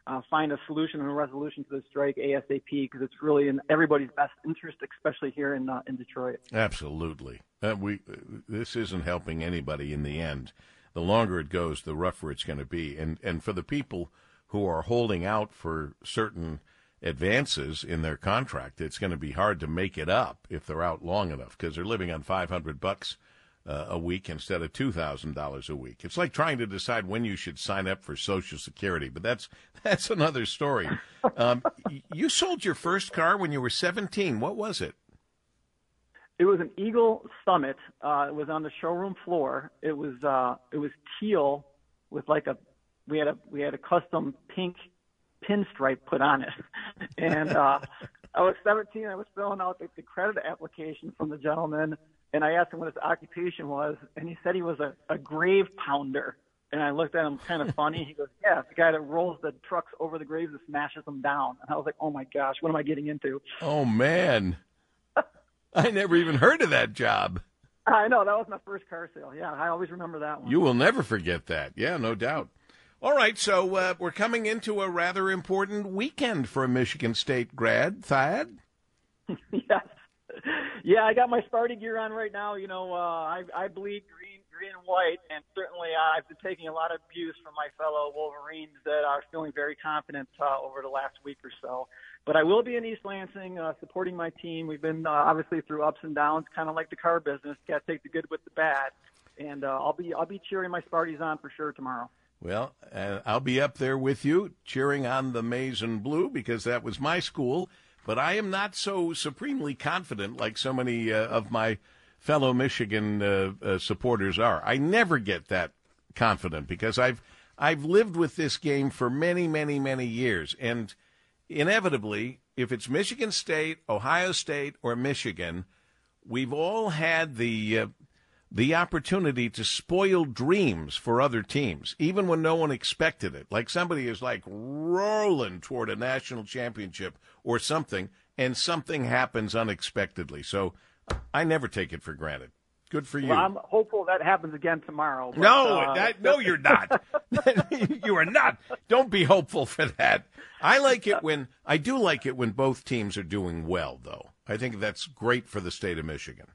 uh, find a solution and a resolution to the strike ASAP because it's really in everybody's best interest, especially here in uh, in Detroit. Absolutely, uh, we this isn't helping anybody in the end. The longer it goes, the rougher it's going to be, and and for the people who are holding out for certain advances in their contract, it's going to be hard to make it up if they're out long enough because they're living on five hundred bucks uh, a week instead of two thousand dollars a week. It's like trying to decide when you should sign up for Social Security, but that's that's another story. Um, you sold your first car when you were seventeen. What was it? It was an Eagle Summit. Uh, it was on the showroom floor. It was uh, it was teal with like a we had a we had a custom pink pinstripe put on it, and uh, I was 17. I was filling out the, the credit application from the gentleman and I asked him what his occupation was, and he said he was a, a grave pounder. And I looked at him kind of funny. He goes, "Yeah, the guy that rolls the trucks over the graves and smashes them down." And I was like, "Oh my gosh, what am I getting into?" Oh man, I never even heard of that job. I know that was my first car sale. Yeah, I always remember that one. You will never forget that. Yeah, no doubt. All right, so uh, we're coming into a rather important weekend for a Michigan State grad, Thad. yes, yeah, I got my Sparty gear on right now. You know, uh, I, I bleed green, green and white, and certainly I've been taking a lot of abuse from my fellow Wolverines that are feeling very confident uh, over the last week or so. But I will be in East Lansing uh, supporting my team. We've been uh, obviously through ups and downs, kind of like the car business. Got to take the good with the bad, and uh, I'll be I'll be cheering my Sparties on for sure tomorrow. Well, uh, I'll be up there with you, cheering on the maize and blue because that was my school but I am not so supremely confident like so many uh, of my fellow Michigan uh, uh, supporters are. I never get that confident because I've I've lived with this game for many, many, many years, and inevitably, if it's Michigan State, Ohio State, or Michigan, we've all had the uh, the opportunity to spoil dreams for other teams, even when no one expected it. Like somebody is like rolling toward a national championship or something, and something happens unexpectedly. So I never take it for granted. Good for you. Well, I'm hopeful that happens again tomorrow. But, no, uh, that, no, you're not. you are not. Don't be hopeful for that. I like it when I do like it when both teams are doing well, though. I think that's great for the state of Michigan.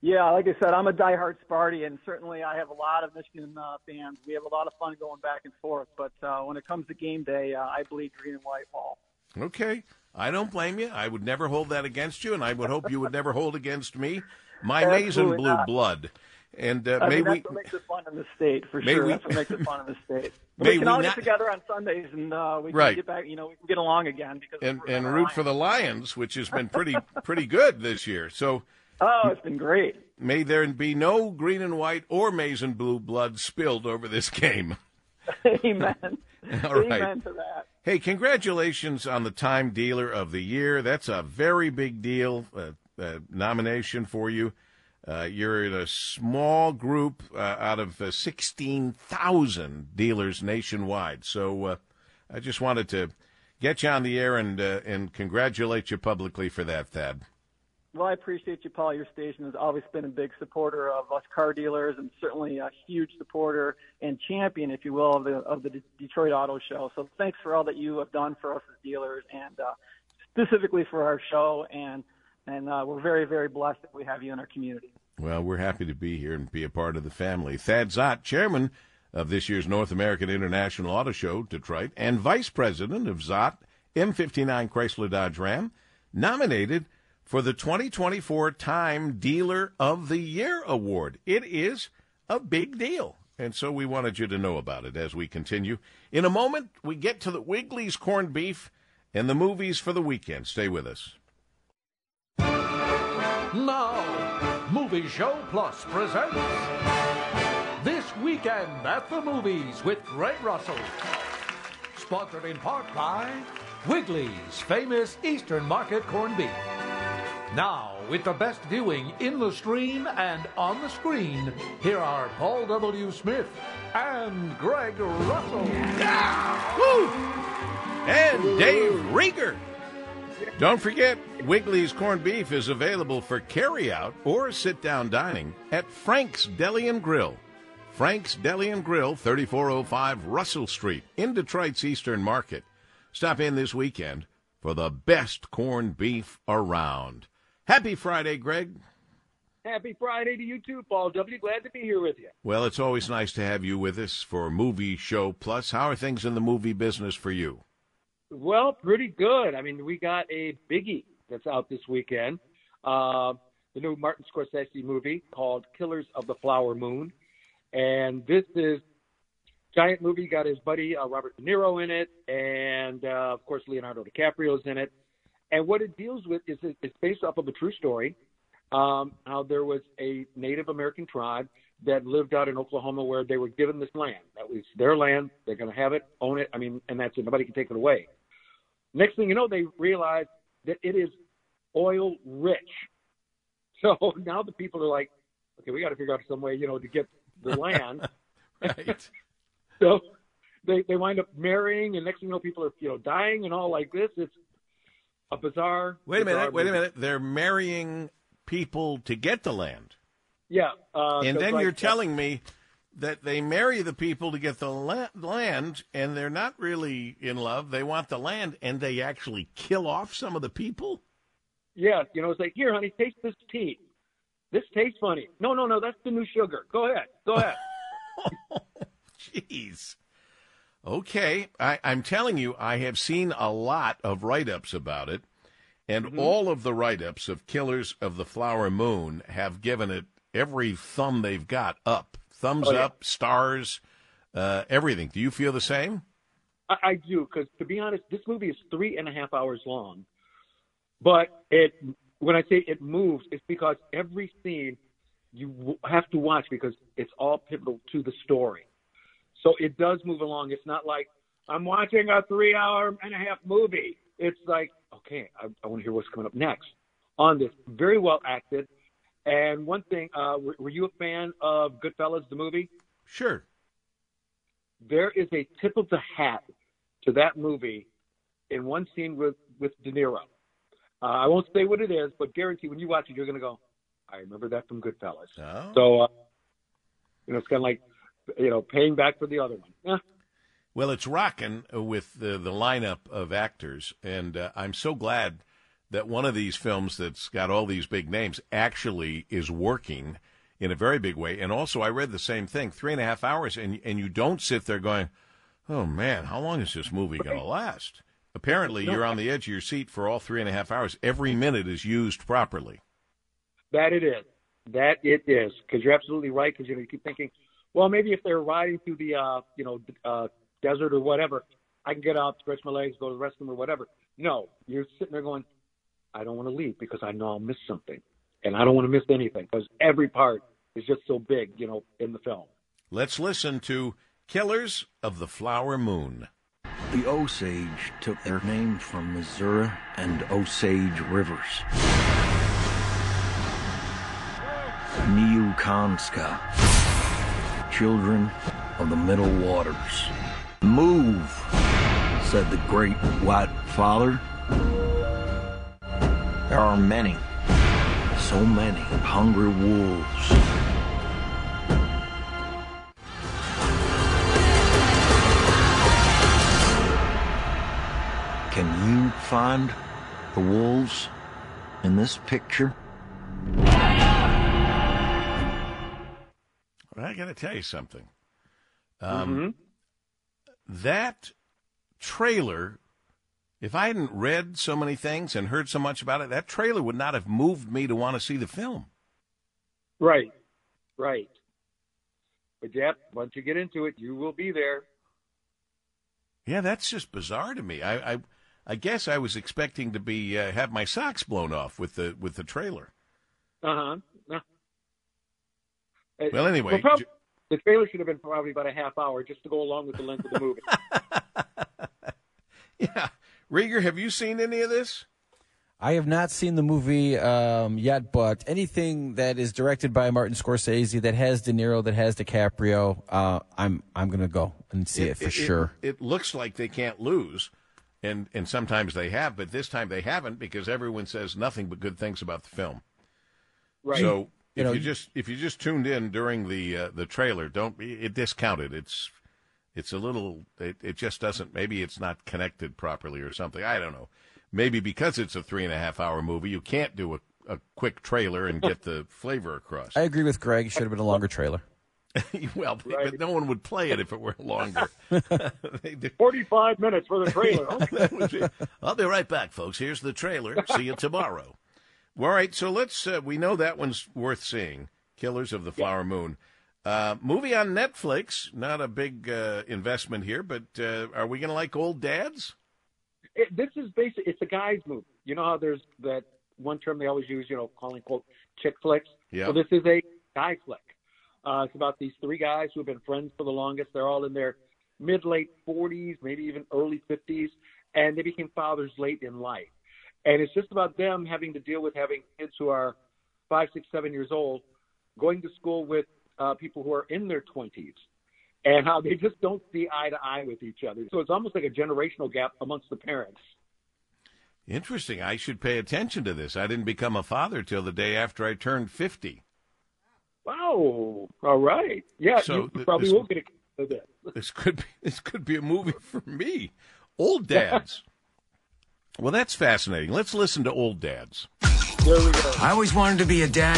Yeah, like I said, I'm a diehard Sparty, and certainly I have a lot of Michigan uh, fans. We have a lot of fun going back and forth. But uh, when it comes to game day, uh, I bleed green and white, Paul. Okay, I don't blame you. I would never hold that against you, and I would hope you would never hold against me. My maize and blue not. blood. And uh, I may mean, we what makes it fun in the state, for May sure. we- that's what makes it fun in the state. May we can we all not- get together on Sundays, and uh, we can Right. get back. You know, we can get along again because and and root for the Lions. Lions, which has been pretty pretty good this year. So Oh, it's been great. may there be no green and white or maize and blue blood spilled over this game. Amen. All right. Amen to that. Hey, congratulations on the Time Dealer of the Year. That's a very big deal, uh, uh, nomination for you. Uh, you're in a small group uh, out of uh, 16,000 dealers nationwide. So uh, I just wanted to get you on the air and uh, and congratulate you publicly for that, Thad. Well, I appreciate you, Paul. Your station has always been a big supporter of us car dealers, and certainly a huge supporter and champion, if you will, of the of the De- Detroit Auto Show. So thanks for all that you have done for us as dealers, and uh, specifically for our show. And and uh, we're very very blessed that we have you in our community. Well, we're happy to be here and be a part of the family. Thad Szott, chairman of this year's North American International Auto Show, Detroit, and vice president of Szott M59 Chrysler Dodge Ram, nominated for the 2024 Time Dealer of the Year award. It is a big deal. And so we wanted you to know about it as we continue. In a moment, we get to the Wigley's corned beef and the movies for the weekend. Stay with us. Now, Movie Show Plus presents This Weekend at the Movies with Greg Russell. Sponsored in part by Wigley's famous Eastern Market corned beef. Now, with the best viewing in the stream and on the screen, here are Paul W. Smith and Greg Russell. Woo! And Dave Rieger. Don't forget, Wigley's corned beef is available for carryout or sit down dining at Frank's Deli and Grill. Frank's Deli and Grill, 3405 Russell Street in Detroit's Eastern Market. Stop in this weekend for the best corned beef around. Happy Friday, Greg. Happy Friday to you too, Paul W. Glad to be here with you. Well, it's always nice to have you with us for Movie Show Plus. How are things in the movie business for you? Well, pretty good. I mean, we got a biggie that's out this weekend. Uh, the new Martin Scorsese movie called Killers of the Flower Moon, and this is giant movie. Got his buddy uh, Robert De Niro in it, and uh, of course Leonardo DiCaprio's in it. And what it deals with is it's based off of a true story. Um, how there was a Native American tribe that lived out in Oklahoma where they were given this land. That was their land. They're going to have it, own it. I mean, and that's it. Nobody can take it away. Next thing you know, they realize that it is oil rich. So now the people are like, okay, we got to figure out some way, you know, to get the land. Right. so they they wind up marrying, and next thing you know, people are you know dying and all like this. It's a bizarre. Wait a bizarre minute. Wait a minute. They're marrying people to get the land. Yeah. Uh, and then like, you're telling me that they marry the people to get the la- land, and they're not really in love. They want the land, and they actually kill off some of the people. Yeah, you know, it's like, here, honey, taste this tea. This tastes funny. No, no, no, that's the new sugar. Go ahead. Go ahead. Jeez. Okay, I, I'm telling you, I have seen a lot of write-ups about it, and Mm-hmm. all of the write-ups of Killers of the Flower Moon have given it every thumb they've got up, thumbs Oh, yeah. up, stars, uh, everything. Do you feel the same? I, I do, because to be honest, this movie is three and a half hours long. But it, when I say it moves, it's because every scene you have to watch because it's all pivotal to the story. So it does move along. It's not like I'm watching a three hour and a half movie. It's like, okay, I, I want to hear what's coming up next on this. Very well acted. And one thing, uh, were, were you a fan of Goodfellas, the movie? Sure. There is a tip of the hat to that movie in one scene with with De Niro. Uh, I won't say what it is, but guarantee when you watch it, you're going to go, "I remember that from Goodfellas." Oh. So, uh, you know, it's kind of like, you know, paying back for the other one. Eh, Well, it's rocking with the, the lineup of actors, and uh, I'm so glad that one of these films that's got all these big names actually is working in a very big way. And also, I read the same thing three and a half hours, and, and you don't sit there going, oh man, how long is this movie going to last? Apparently, you're on the edge of your seat for all three and a half hours. Every minute is used properly. that it is. That it is. Because you're absolutely right. Because you keep thinking, well, maybe if they're riding through the, uh, you know, uh, desert or whatever, I can get out, stretch my legs, go to the restroom or whatever. No, you're sitting there going, I don't want to leave because I know I'll miss something, and I don't want to miss anything because every part is just so big, you know, in the film. Let's listen to Killers of the Flower Moon. The Osage took their name from Missouri and Osage rivers. Niukanska, children of the middle waters. Move, said the great white father. There are many, so many hungry wolves. Can you find the wolves in this picture? I got to tell you something. Um, That trailer, if I hadn't read so many things and heard so much about it, that trailer would not have moved me to want to see the film. Right, right. But yep, once you get into it, you will be there. Yeah, that's just bizarre to me. I, I, I guess I was expecting to be uh, have my socks blown off with the with the trailer. Uh huh. Well, anyway, Well, prob- j- the trailer should have been probably about a half hour just to go along with the length of the movie. yeah, Rieger, have you seen any of this? I have not seen the movie um, yet, but anything that is directed by Martin Scorsese that has De Niro, that has DiCaprio, uh, I'm I'm gonna go and see it, for sure. It, looks like they can't lose, and and sometimes they have, but this time they haven't because everyone says nothing but good things about the film. Right. So You if know, you just if you just tuned in during the uh, the trailer, don't be it discounted. It's it's a little it, it just doesn't maybe it's not connected properly or something. I don't know. Maybe because it's a three and a half hour movie, you can't do a, a quick trailer and get the flavor across. I agree with Greg. It should have been a longer trailer. well, but no one would play it if it were longer. 45 minutes for the trailer. That I'll be right back, folks. Here's the trailer. See you tomorrow. All right, so let's. Uh, we know that one's worth seeing. Killers of the Flower Moon. Uh, movie on Netflix. Not a big uh, investment here, but uh, are we going to like old dads? it, this is basically it's a guy's movie. You know how there's that one term they always use, you know, calling quote chick flicks. Yeah. So this is a guy flick. Uh, it's about these three guys who have been friends for the longest. They're all in their mid late 40s, maybe even early 50s, and they became fathers late in life. And it's just about them having to deal with having kids who are five, six, seven years old, going to school with uh, people who are in their 20s, and how they just don't see eye to eye with each other. So it's almost like a generational gap amongst the parents. Interesting. I should pay attention to this. I didn't become a father till the day after I turned 50. Wow. All right. Yeah, So you probably this- will get a of that. This could be this could be a movie for me. Old dads. Well, that's fascinating. Let's listen to old dads. There we go. I always wanted to be a dad.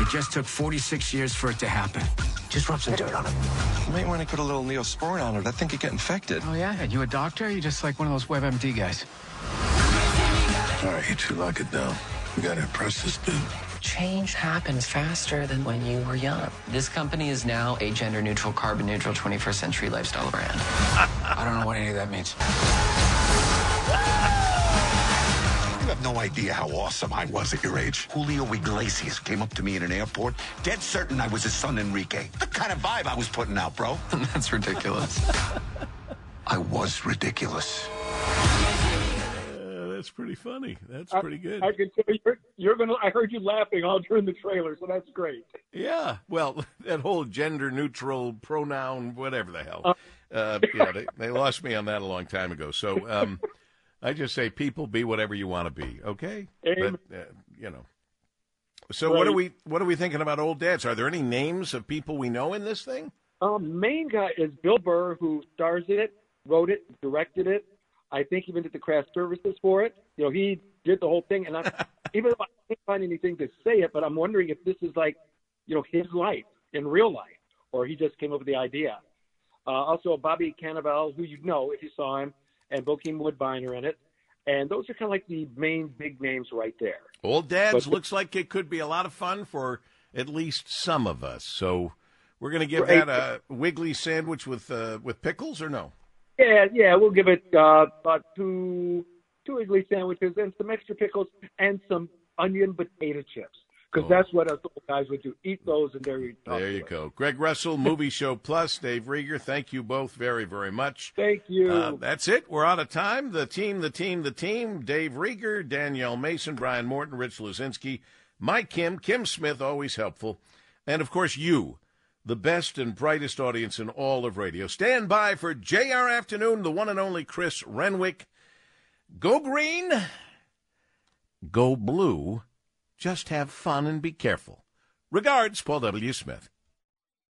It just took 46 years for it to happen. Just rub some dirt on it. You might want to put a little Neosporin on it. I think you get infected. Oh, yeah? You a doctor? or You just like one of those WebMD guys? All right, you two lock it down. We gotta impress this dude. Change happens faster than when you were young. This company is now a gender neutral, carbon neutral 21st century lifestyle brand. I don't know what any of that means. You have no idea how awesome I was at your age. Julio Iglesias came up to me in an airport, dead certain I was his son Enrique. The kind of vibe I was putting out, bro. That's ridiculous. I was ridiculous. Uh, that's pretty funny. That's I- pretty good. I can tell you, you're, you're gonna. I heard you laughing all during the trailer, so that's great. Yeah, well, that whole gender neutral pronoun, whatever the hell. Uh. Uh, yeah, they, they lost me on that a long time ago. So um, I just say, people, be whatever you want to be. Okay, Amen. but uh, you know. So what are we what are we thinking about old dads? Are there any names of people we know in this thing? Um, main guy is Bill Burr, who stars in it, wrote it, directed it. I think even did the craft services for it. You know, he did the whole thing, and I, even though I can't find anything to say it, but I'm wondering if this is like, you know, his life in real life, or he just came up with the idea. Uh, also, Bobby Cannavale, who you know if you saw him, and Bokeem Woodbine are in it, and those are kind of like the main big names right there. Old dads But- looks like it could be a lot of fun for at least some of us. So we're going to give Right. that a Wigley sandwich with uh, with pickles or no? Yeah, yeah, we'll give it uh, about two two Wigley sandwiches and some extra pickles and some onion potato chips because Oh. that's what us old guys would do. Eat those and there you go. There you go. Greg Russell, Movie Show Plus, Dave Rieger, thank you both very, very much. Thank you. Uh, that's it. We're out of time. The team, the team, the team. Dave Rieger, Danielle Mason, Brian Morton, Rich Luzinski, Mike Kim, Kim Smith, always helpful. And of course, you, the best and brightest audience in all of radio. Stand by for JR Afternoon, the one and only Chris Renwick. Go green, go blue. Just have fun and be careful. Regards, Paul W. Smith.